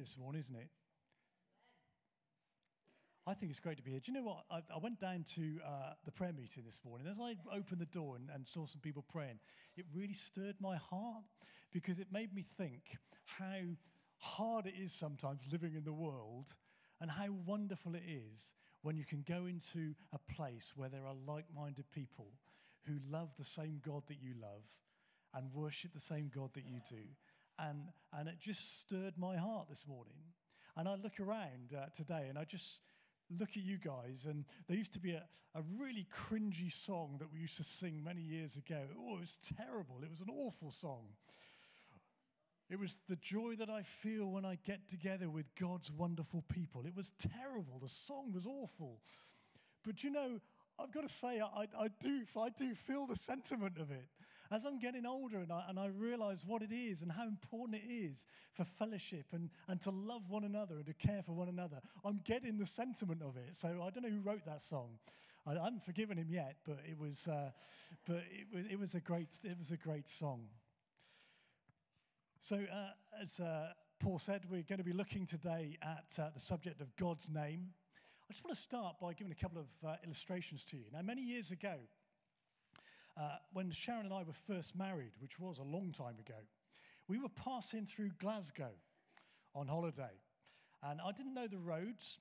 this morning, isn't it? I think it's great to be here. Do you know what? I, I went down to uh, the prayer meeting this morning. As I opened the door and, and saw some people praying, it really stirred my heart because it made me think how hard it is sometimes living in the world and how wonderful it is when you can go into a place where there are like minded people who love the same God that you love and worship the same God that you do. And, and it just stirred my heart this morning. And I look around uh, today and I just look at you guys. And there used to be a, a really cringy song that we used to sing many years ago. Oh, it was terrible. It was an awful song. It was the joy that I feel when I get together with God's wonderful people. It was terrible. The song was awful. But you know, I've got to say, I, I, do, I do feel the sentiment of it. As I'm getting older and I, and I realize what it is and how important it is for fellowship and, and to love one another and to care for one another, I'm getting the sentiment of it. So I don't know who wrote that song. I, I haven't forgiven him yet, but it was, uh, but it was, it was a great, it was a great song. So, uh, as uh, Paul said, we're going to be looking today at uh, the subject of God's name. I just want to start by giving a couple of uh, illustrations to you. Now, many years ago, uh, when Sharon and I were first married, which was a long time ago, we were passing through Glasgow on holiday. And I didn't know the roads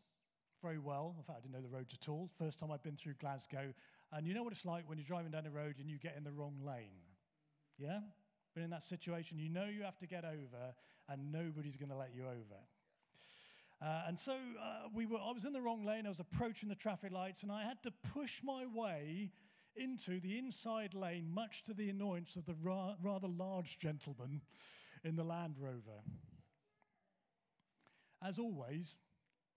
very well. In fact, I didn't know the roads at all. First time I'd been through Glasgow. And you know what it's like when you're driving down the road and you get in the wrong lane? Yeah? Been in that situation, you know you have to get over, and nobody's going to let you over. Uh, and so uh, we were, I was in the wrong lane. I was approaching the traffic lights, and I had to push my way into the inside lane, much to the annoyance of the ra- rather large gentleman in the Land Rover. As always,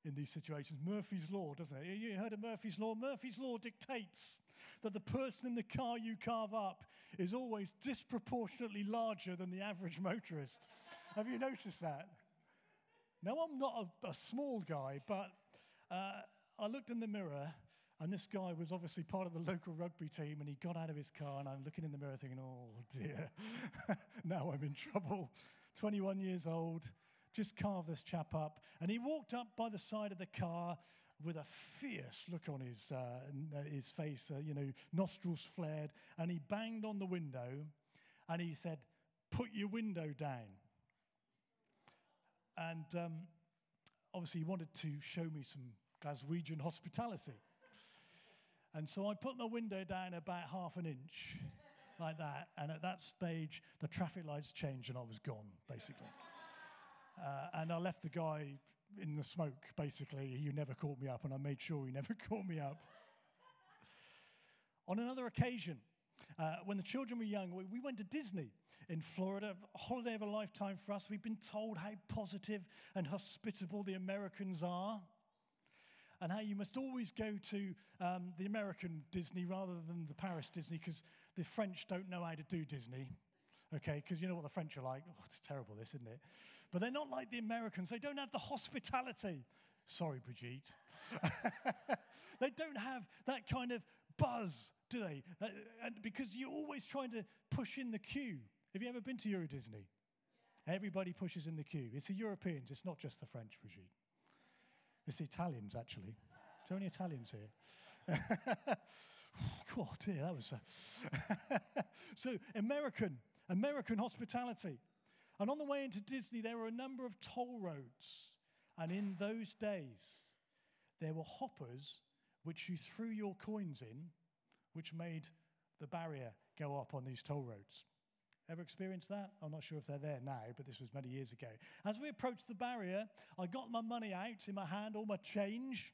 in these situations, Murphy's Law, doesn't it? You heard of Murphy's Law? Murphy's Law dictates that the person in the car you carve up is always disproportionately larger than the average motorist. Have you noticed that? Now, I'm not a, a small guy, but uh, I looked in the mirror and this guy was obviously part of the local rugby team, and he got out of his car, and I'm looking in the mirror thinking, oh dear, now I'm in trouble. 21 years old, just carved this chap up. And he walked up by the side of the car with a fierce look on his, uh, his face, uh, you know, nostrils flared, and he banged on the window and he said, Put your window down. And um, obviously, he wanted to show me some Glaswegian hospitality. And so I put my window down about half an inch, like that. And at that stage, the traffic lights changed and I was gone, basically. Uh, and I left the guy in the smoke, basically. He never called me up, and I made sure he never called me up. On another occasion, uh, when the children were young, we, we, went to Disney in Florida, a holiday of a lifetime for us. We've been told how positive and hospitable the Americans are and how you must always go to um, the American Disney rather than the Paris Disney because the French don't know how to do Disney. Okay, because you know what the French are like. Oh, it's terrible, this, isn't it? But they're not like the Americans. They don't have the hospitality. Sorry, Brigitte. they don't have that kind of buzz, do they? Uh, and because you're always trying to push in the queue. Have you ever been to Euro Disney? Yeah. Everybody pushes in the queue. It's the Europeans, it's not just the French, Brigitte. It's the Italians, actually. It's only Italians here. God, oh, dear, that was. Uh, a so, American, American hospitality. And on the way into Disney, there were a number of toll roads. And in those days, there were hoppers which you threw your coins in, which made the barrier go up on these toll roads. Ever experienced that? I'm not sure if they're there now, but this was many years ago. As we approached the barrier, I got my money out in my hand, all my change.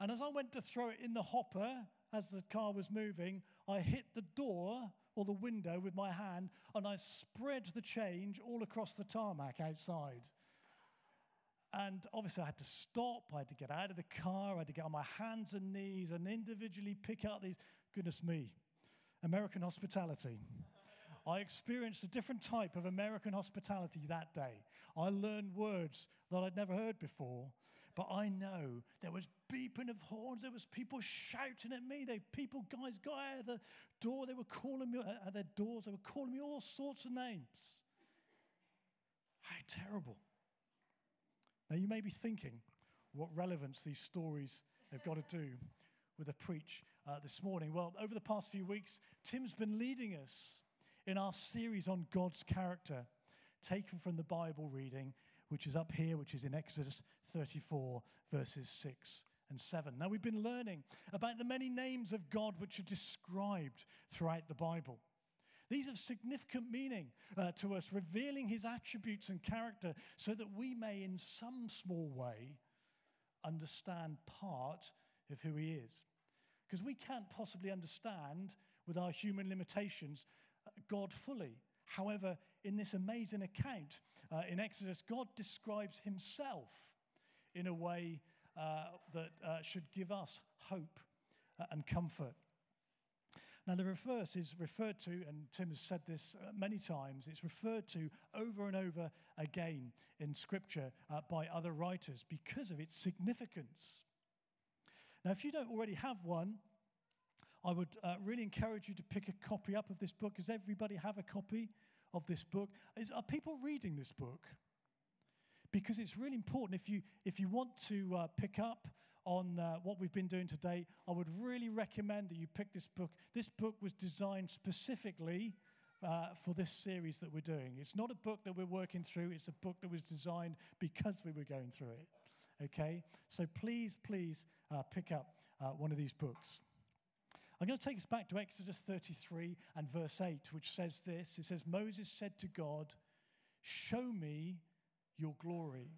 And as I went to throw it in the hopper, as the car was moving, I hit the door or the window with my hand and I spread the change all across the tarmac outside. And obviously, I had to stop. I had to get out of the car. I had to get on my hands and knees and individually pick out these. Goodness me, American hospitality. I experienced a different type of American hospitality that day. I learned words that I'd never heard before, but I know there was beeping of horns, there was people shouting at me. They people, guys, out of the door. They were calling me at their doors. They were calling me all sorts of names. How terrible! Now, you may be thinking what relevance these stories have got to do with a preach uh, this morning. Well, over the past few weeks, Tim's been leading us in our series on God's character, taken from the Bible reading, which is up here, which is in Exodus 34, verses 6 and 7. Now, we've been learning about the many names of God which are described throughout the Bible. These have significant meaning uh, to us, revealing his attributes and character so that we may, in some small way, understand part of who he is. Because we can't possibly understand, with our human limitations, God fully. However, in this amazing account uh, in Exodus, God describes himself in a way uh, that uh, should give us hope uh, and comfort. Now, the reverse is referred to, and Tim has said this uh, many times, it's referred to over and over again in Scripture uh, by other writers because of its significance. Now, if you don't already have one, I would uh, really encourage you to pick a copy up of this book. Does everybody have a copy of this book? Is, are people reading this book? Because it's really important. If you, if you want to uh, pick up on uh, what we've been doing today, I would really recommend that you pick this book. This book was designed specifically uh, for this series that we're doing. It's not a book that we're working through, it's a book that was designed because we were going through it. Okay? So please, please uh, pick up uh, one of these books. I'm going to take us back to Exodus 33 and verse 8, which says this It says, Moses said to God, Show me your glory.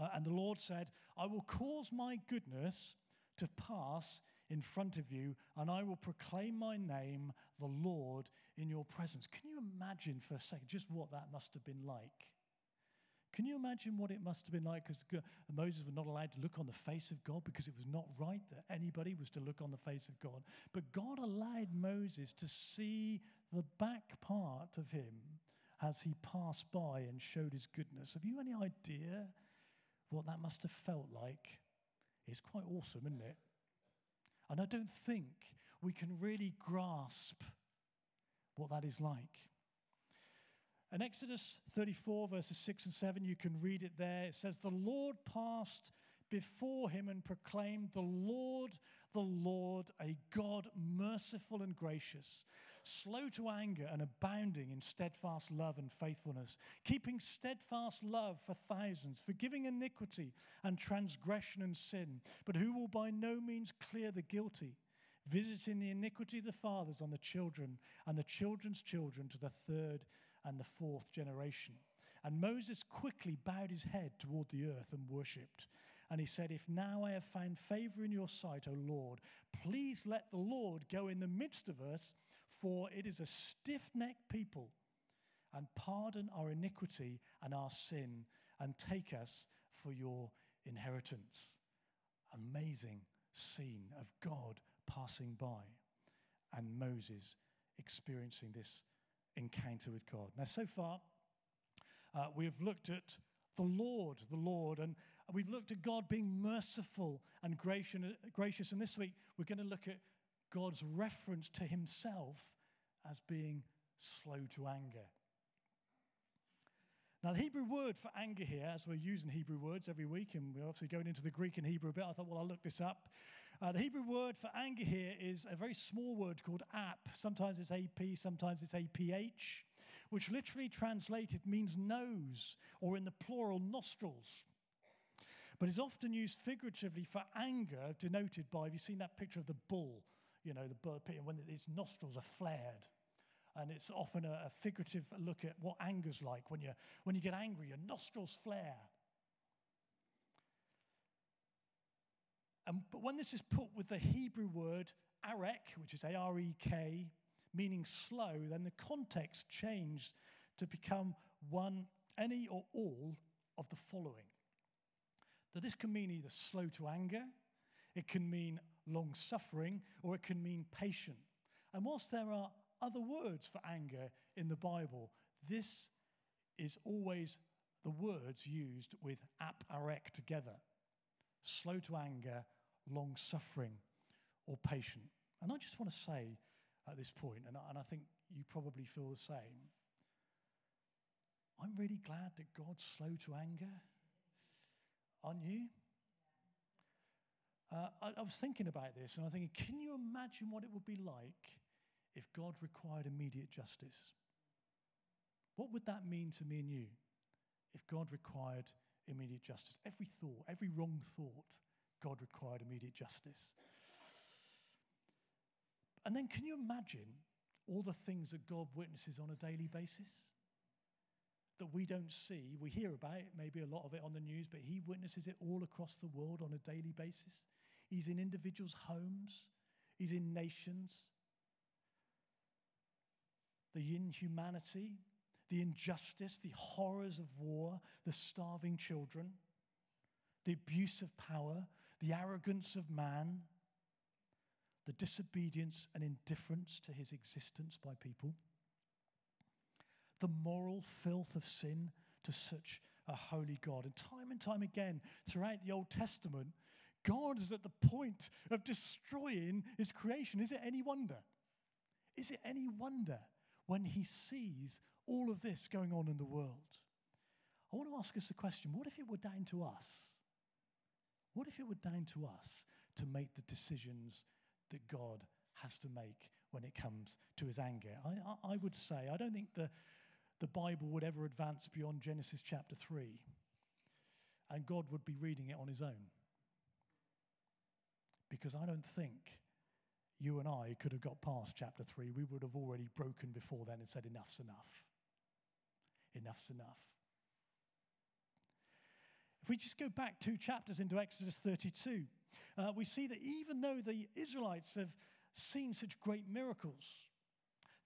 Uh, and the Lord said, I will cause my goodness to pass in front of you, and I will proclaim my name, the Lord, in your presence. Can you imagine for a second just what that must have been like? Can you imagine what it must have been like? Because Moses was not allowed to look on the face of God because it was not right that anybody was to look on the face of God. But God allowed Moses to see the back part of him as he passed by and showed his goodness. Have you any idea what that must have felt like? It's quite awesome, isn't it? And I don't think we can really grasp what that is like. In Exodus 34, verses 6 and 7, you can read it there. It says, The Lord passed before him and proclaimed, The Lord, the Lord, a God merciful and gracious, slow to anger and abounding in steadfast love and faithfulness, keeping steadfast love for thousands, forgiving iniquity and transgression and sin, but who will by no means clear the guilty, visiting the iniquity of the fathers on the children and the children's children to the third and the fourth generation. And Moses quickly bowed his head toward the earth and worshipped. And he said, If now I have found favor in your sight, O Lord, please let the Lord go in the midst of us, for it is a stiff necked people, and pardon our iniquity and our sin, and take us for your inheritance. Amazing scene of God passing by and Moses experiencing this encounter with God. Now, so far, uh, we have looked at the Lord, the Lord, and we've looked at God being merciful and gracious. And this week, we're going to look at God's reference to himself as being slow to anger. Now, the Hebrew word for anger here, as we're using Hebrew words every week, and we're obviously going into the Greek and Hebrew a bit, I thought, well, I'll look this up. Uh, the Hebrew word for anger here is a very small word called ap. Sometimes it's AP, sometimes it's APH, which literally translated means nose, or in the plural, nostrils. But is often used figuratively for anger, denoted by, have you seen that picture of the bull? You know, the bull, when its nostrils are flared. And it's often a, a figurative look at what anger's like. When you, when you get angry, your nostrils flare. Um, but when this is put with the Hebrew word arek, which is A R E K, meaning slow, then the context changed to become one, any or all of the following. So this can mean either slow to anger, it can mean long suffering, or it can mean patient. And whilst there are other words for anger in the Bible, this is always the words used with ap arek together. Slow to anger, long suffering, or patient. And I just want to say at this point, and I, and I think you probably feel the same, I'm really glad that God's slow to anger. aren't you? Uh, I, I was thinking about this and I was thinking, can you imagine what it would be like if God required immediate justice? What would that mean to me and you if God required immediate justice? Every thought, every wrong thought, God required immediate justice. And then can you imagine all the things that God witnesses on a daily basis? That we don't see. We hear about it, maybe a lot of it on the news, but He witnesses it all across the world on a daily basis. He's in individuals' homes, He's in nations. The inhumanity, the injustice, the horrors of war, the starving children, the abuse of power, the arrogance of man, the disobedience and indifference to his existence by people, the moral filth of sin to such a holy God. And time and time again throughout the Old Testament, God is at the point of destroying his creation. Is it any wonder? Is it any wonder when he sees all of this going on in the world? I want to ask us a question what if it were down to us? What if it were down to us to make the decisions that God has to make when it comes to his anger? I, I, I would say, I don't think the, the Bible would ever advance beyond Genesis chapter 3, and God would be reading it on his own. Because I don't think you and I could have got past chapter 3. We would have already broken before then and said, enough's enough. Enough's enough. If we just go back two chapters into Exodus 32, uh, we see that even though the Israelites have seen such great miracles,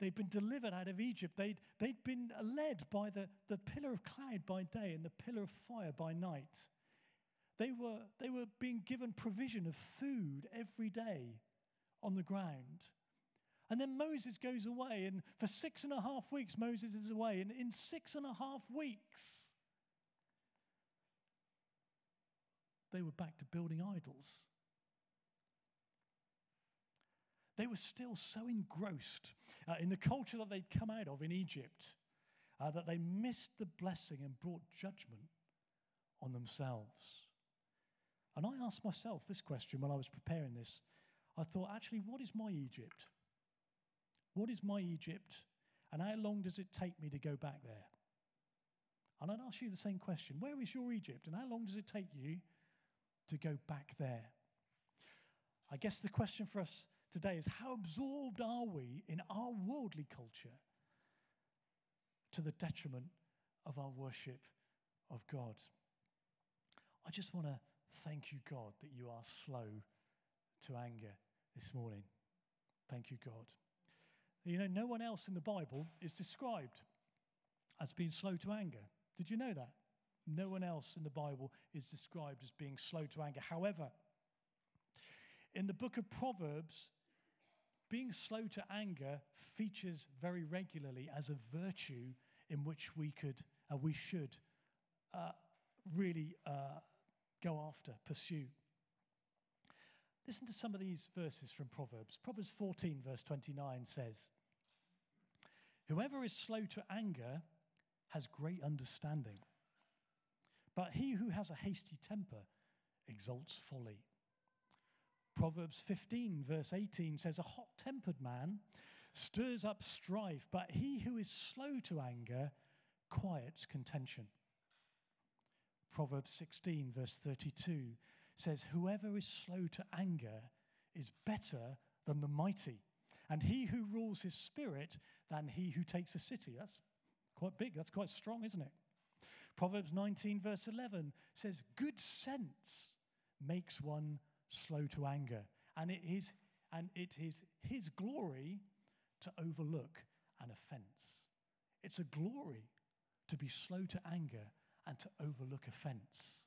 they'd been delivered out of Egypt, they'd, they'd been led by the, the pillar of cloud by day and the pillar of fire by night. They were, they were being given provision of food every day on the ground. And then Moses goes away, and for six and a half weeks, Moses is away. And in six and a half weeks, they were back to building idols. They were still so engrossed uh, in the culture that they'd come out of in Egypt uh, that they missed the blessing and brought judgment on themselves. And I asked myself this question when I was preparing this. I thought, actually, what is my Egypt? What is my Egypt? And how long does it take me to go back there? And I'd ask you the same question Where is your Egypt? And how long does it take you to go back there? I guess the question for us today is how absorbed are we in our worldly culture to the detriment of our worship of God? I just want to thank you, God, that you are slow to anger this morning. Thank you, God. You know, no one else in the Bible is described as being slow to anger. Did you know that? No one else in the Bible is described as being slow to anger. However, in the book of Proverbs, being slow to anger features very regularly as a virtue in which we could, uh, we should uh, really uh, go after, pursue. Listen to some of these verses from Proverbs. Proverbs 14, verse 29 says, Whoever is slow to anger has great understanding, but he who has a hasty temper exalts folly. Proverbs 15, verse 18 says, A hot tempered man stirs up strife, but he who is slow to anger quiets contention. Proverbs 16, verse 32 says, Whoever is slow to anger is better than the mighty, and he who rules his spirit than he who takes a city. That's quite big, that's quite strong, isn't it? Proverbs 19, verse 11 says, Good sense makes one slow to anger, and it is, and it is his glory to overlook an offense. It's a glory to be slow to anger and to overlook offense.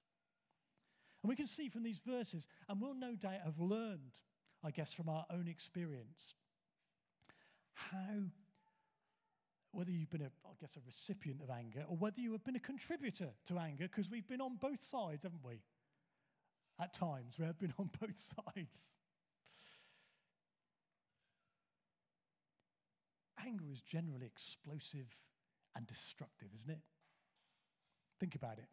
And we can see from these verses, and we'll no doubt have learned, I guess, from our own experience, how, whether you've been, a, I guess, a recipient of anger or whether you have been a contributor to anger, because we've been on both sides, haven't we? At times, we have been on both sides. Anger is generally explosive and destructive, isn't it? Think about it.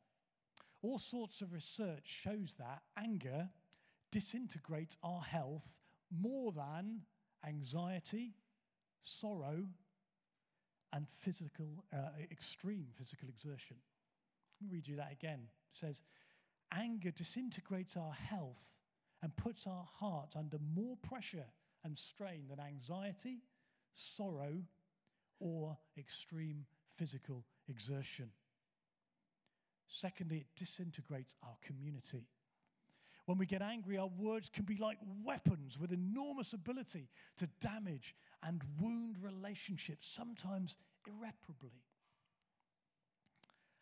all sorts of research shows that anger disintegrates our health more than anxiety, sorrow, and physical, uh, extreme physical exertion. Let me read you that again. It says, Anger disintegrates our health and puts our hearts under more pressure and strain than anxiety, sorrow, or extreme physical exertion. Secondly, it disintegrates our community. When we get angry, our words can be like weapons with enormous ability to damage and wound relationships, sometimes irreparably.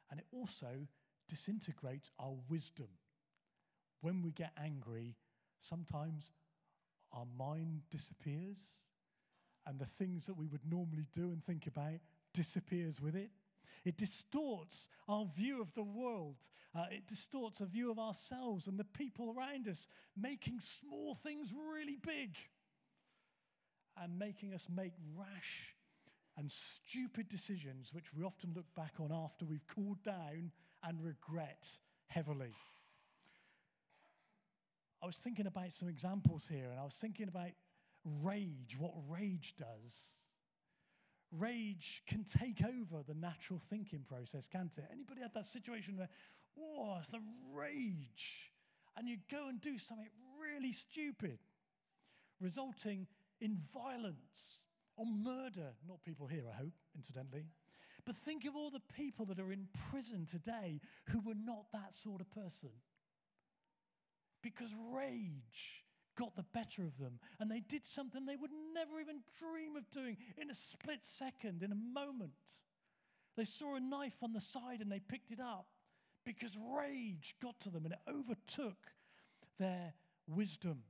And it also disintegrates our wisdom. When we get angry, sometimes our mind disappears and the things that we would normally do and think about disappears with it. It distorts our view of the world. Uh, it distorts a view of ourselves and the people around us, making small things really big and making us make rash and stupid decisions, which we often look back on after we've cooled down and regret heavily. I was thinking about some examples here, and I was thinking about rage, what rage does. Rage can take over the natural thinking process, can't it? Anybody had that situation where, oh, it's the rage, and you go and do something really stupid, resulting in violence or murder? Not people here, I hope, incidentally. But think of all the people that are in prison today who were not that sort of person. Because rage got the better of them and they did something they would never even dream of doing in a split second, in a moment. They saw a knife on the side and they picked it up because rage got to them and it overtook their wisdom.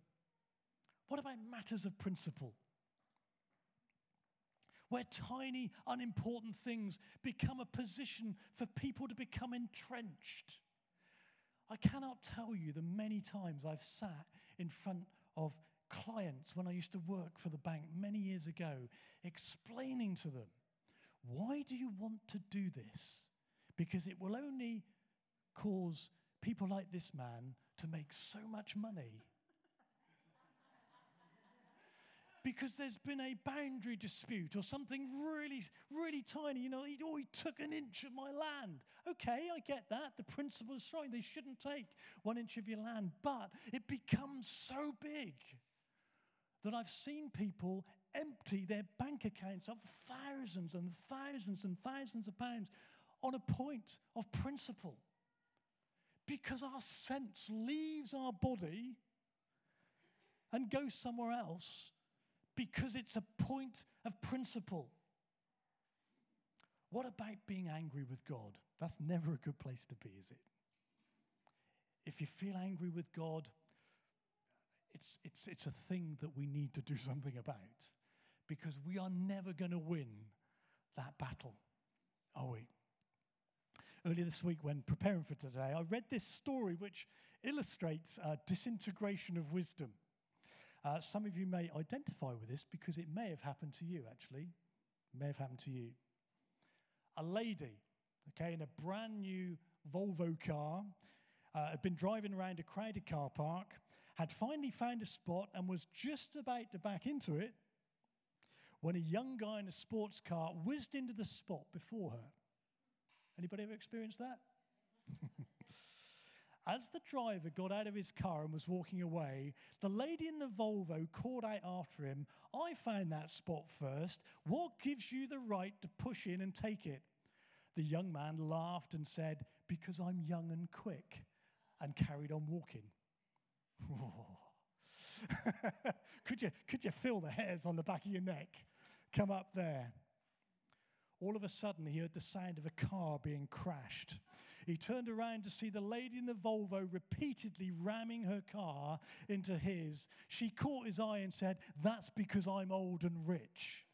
What about matters of principle? Where tiny, unimportant things become a position for people to become entrenched. I cannot tell you the many times I've sat in front of clients when I used to work for the bank many years ago, explaining to them, why do you want to do this? Because it will only cause people like this man to make so much money. Because there's been a boundary dispute or something really, really tiny. You know, he, oh, he took an inch of my land. Okay, I get that. The principle is right. They shouldn't take one inch of your land. But it becomes so big that I've seen people empty their bank accounts of thousands and thousands and thousands of pounds on a point of principle. Because our sense leaves our body and goes somewhere else because it's a point of principle. What about being angry with God? That's never a good place to be, is it? If you feel angry with God, it's, it's, it's a thing that we need to do something about because we are never going to win that battle, are we? Earlier this week, when preparing for today, I read this story which illustrates a disintegration of wisdom. Uh, some of you may identify with this because it may have happened to you, actually. It may have happened to you. A lady, okay, in a brand new Volvo car, uh, had been driving around a crowded car park, had finally found a spot and was just about to back into it when a young guy in a sports car whizzed into the spot before her. Anybody ever experienced that? As the driver got out of his car and was walking away, the lady in the Volvo called out after him, I found that spot first. What gives you the right to push in and take it? The young man laughed and said, Because I'm young and quick, and carried on walking. could, you, could you feel the hairs on the back of your neck come up there? All of a sudden, he heard the sound of a car being crashed. He turned around to see the lady in the Volvo repeatedly ramming her car into his. She caught his eye and said, That's because I'm old and rich.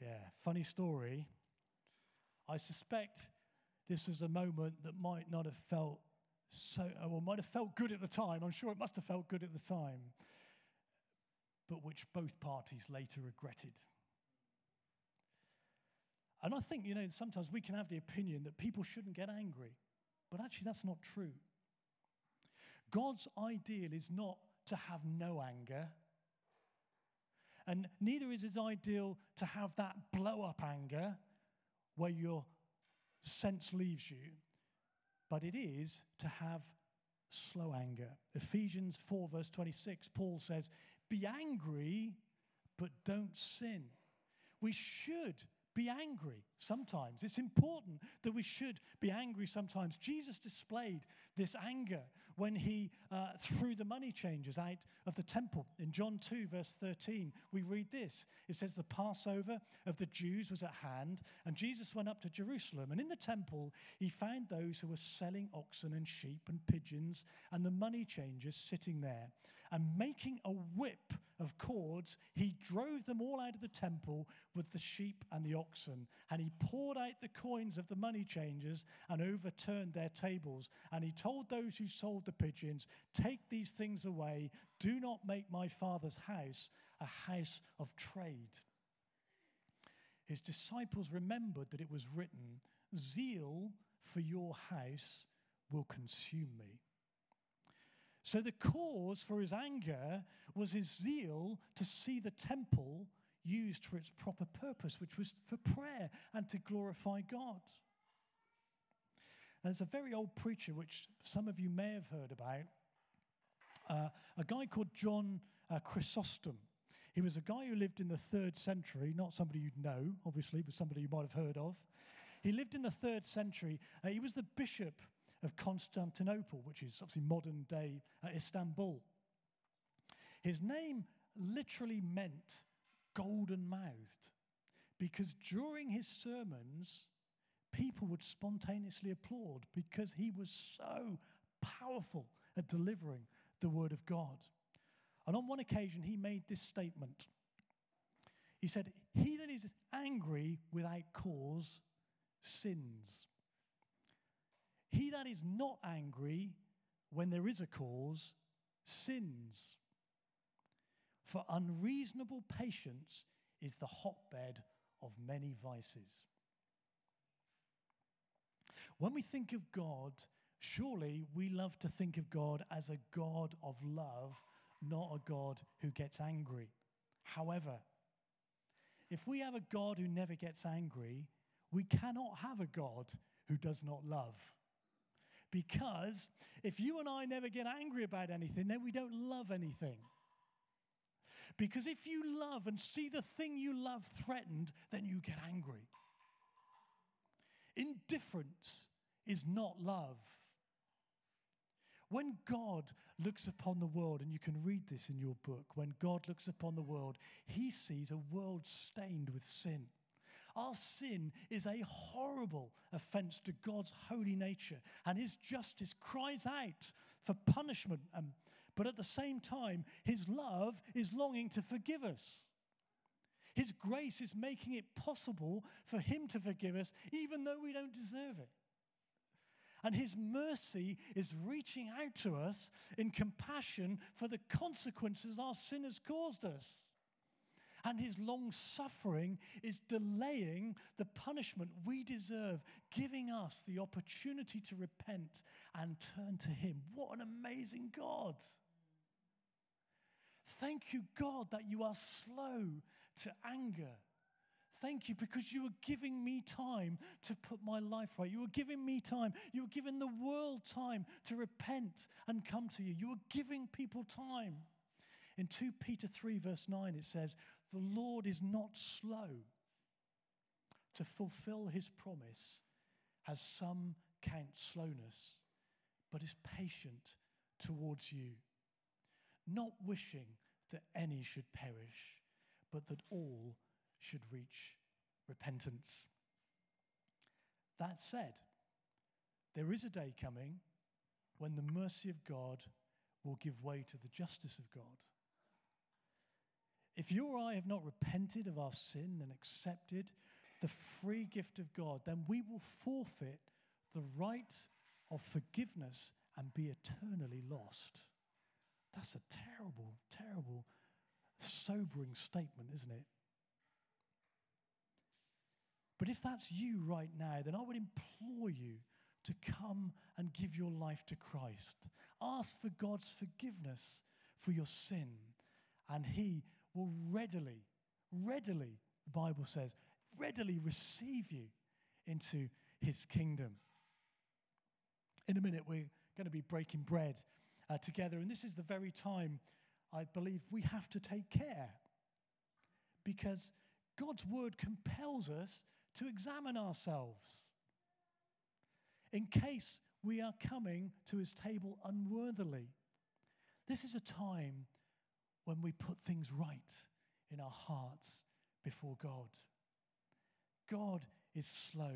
yeah, funny story. I suspect this was a moment that might not have felt so, uh, or might have felt good at the time. I'm sure it must have felt good at the time, but which both parties later regretted. And I think, you know, sometimes we can have the opinion that people shouldn't get angry, but actually that's not true. God's ideal is not to have no anger, and neither is his ideal to have that blow up anger where your sense leaves you, but it is to have slow anger. Ephesians 4, verse 26, Paul says, Be angry, but don't sin. We should be angry sometimes. It's important that we should be angry sometimes. Jesus displayed this anger when he uh, threw the money changers out of the temple. In John 2, verse 13, we read this it says, The Passover of the Jews was at hand, and Jesus went up to Jerusalem. And in the temple, he found those who were selling oxen and sheep and pigeons, and the money changers sitting there and making a whip of cords, he drove them all out of the temple with the sheep and the oxen. And he poured out the coins of the money changers and overturned their tables. And he told those who sold the pigeons, Take these things away. Do not make my father's house a house of trade. His disciples remembered that it was written, Zeal for your house will consume me. So the cause for his anger was his zeal to see the temple used for its proper purpose, which was for prayer and to glorify God. There's a very old preacher, which some of you may have heard about, uh, a guy called John uh, Chrysostom. He was a guy who lived in the third century, not somebody you'd know, obviously, but somebody you might have heard of. He lived in the third century. Uh, he was the bishop of Constantinople, which is obviously modern day uh, Istanbul. His name literally meant golden mouthed because during his sermons, people would spontaneously applaud because he was so powerful at delivering the word of God. And on one occasion, he made this statement. He said, He that is angry without cause sins. He that is not angry when there is a cause sins. For unreasonable patience is the hotbed of many vices. When we think of God, surely we love to think of God as a God of love, not a God who gets angry. However, if we have a God who never gets angry, we cannot have a God who does not love. Because if you and I never get angry about anything, then we don't love anything. Because if you love and see the thing you love threatened, then you get angry. Indifference is not love. When God looks upon the world, and you can read this in your book, when God looks upon the world, he sees a world stained with sin. Our sin is a horrible offense to God's holy nature, and his justice cries out for punishment. Um, but at the same time, his love is longing to forgive us. His grace is making it possible for him to forgive us, even though we don't deserve it. And his mercy is reaching out to us in compassion for the consequences our sin has caused us and his long suffering is delaying the punishment we deserve, giving us the opportunity to repent and turn to him. What an amazing God! Thank you, God, that you are slow to anger. Thank you because you are giving me time to put my life right. You are giving me time. You are giving the world time to repent and come to you. You are giving people time. In 2 Peter 3, verse 9, it says, the Lord is not slow to fulfill his promise, as some count slowness, but is patient towards you, not wishing that any should perish, but that all should reach repentance. That said, there is a day coming when the mercy of God will give way to the justice of God. If you or I have not repented of our sin and accepted the free gift of God, then we will forfeit the right of forgiveness and be eternally lost. That's a terrible, terrible, sobering statement, isn't it? But if that's you right now, then I would implore you to come and give your life to Christ. Ask for God's forgiveness for your sin, and He will readily, readily, the Bible says, readily receive you into His kingdom. In a minute, we're going to be breaking bread uh, together, and this is the very time I believe we have to take care because God's word compels us to examine ourselves in case we are coming to his table unworthily. This is a time when we put things right in our hearts before God. God is slow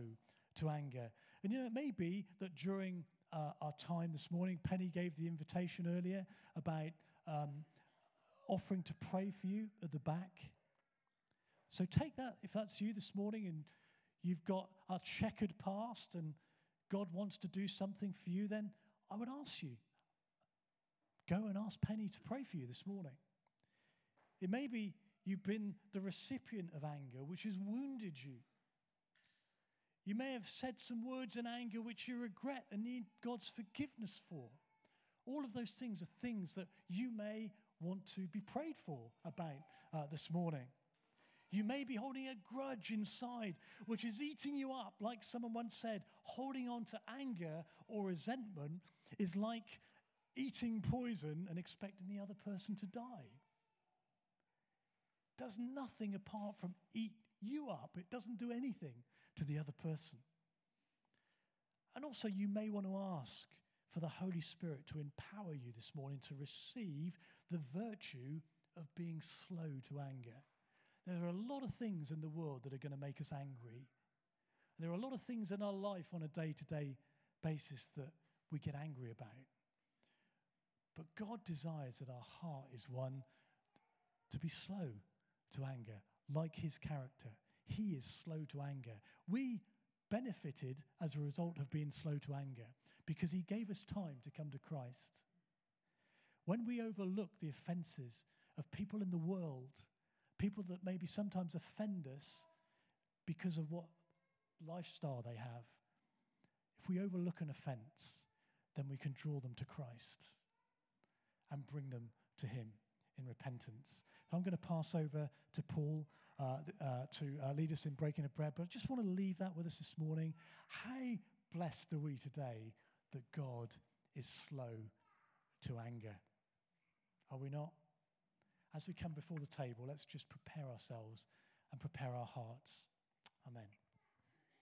to anger. And you know, it may be that during uh, our time this morning, Penny gave the invitation earlier about um, offering to pray for you at the back. So take that if that's you this morning and you've got a checkered past and God wants to do something for you, then I would ask you go and ask Penny to pray for you this morning. It may be you've been the recipient of anger, which has wounded you. You may have said some words in anger which you regret and need God's forgiveness for. All of those things are things that you may want to be prayed for about uh, this morning. You may be holding a grudge inside, which is eating you up. Like someone once said, holding on to anger or resentment is like eating poison and expecting the other person to die. Does nothing apart from eat you up, it doesn't do anything to the other person. And also, you may want to ask for the Holy Spirit to empower you this morning to receive the virtue of being slow to anger. There are a lot of things in the world that are going to make us angry. There are a lot of things in our life on a day to day basis that we get angry about. But God desires that our heart is one to be slow to anger, like his character. He is slow to anger. We benefited as a result of being slow to anger because he gave us time to come to Christ. When we overlook the offenses of people in the world, people that maybe sometimes offend us because of what lifestyle they have, if we overlook an offense, then we can draw them to Christ and bring them to Him in repentance. I'm going to pass over to Paul uh, uh, to uh, lead us in breaking of bread, but I just want to leave that with us this morning. How blessed are we today that God is slow to anger? Are we not? As we come before the table, let's just prepare ourselves and prepare our hearts. Amen.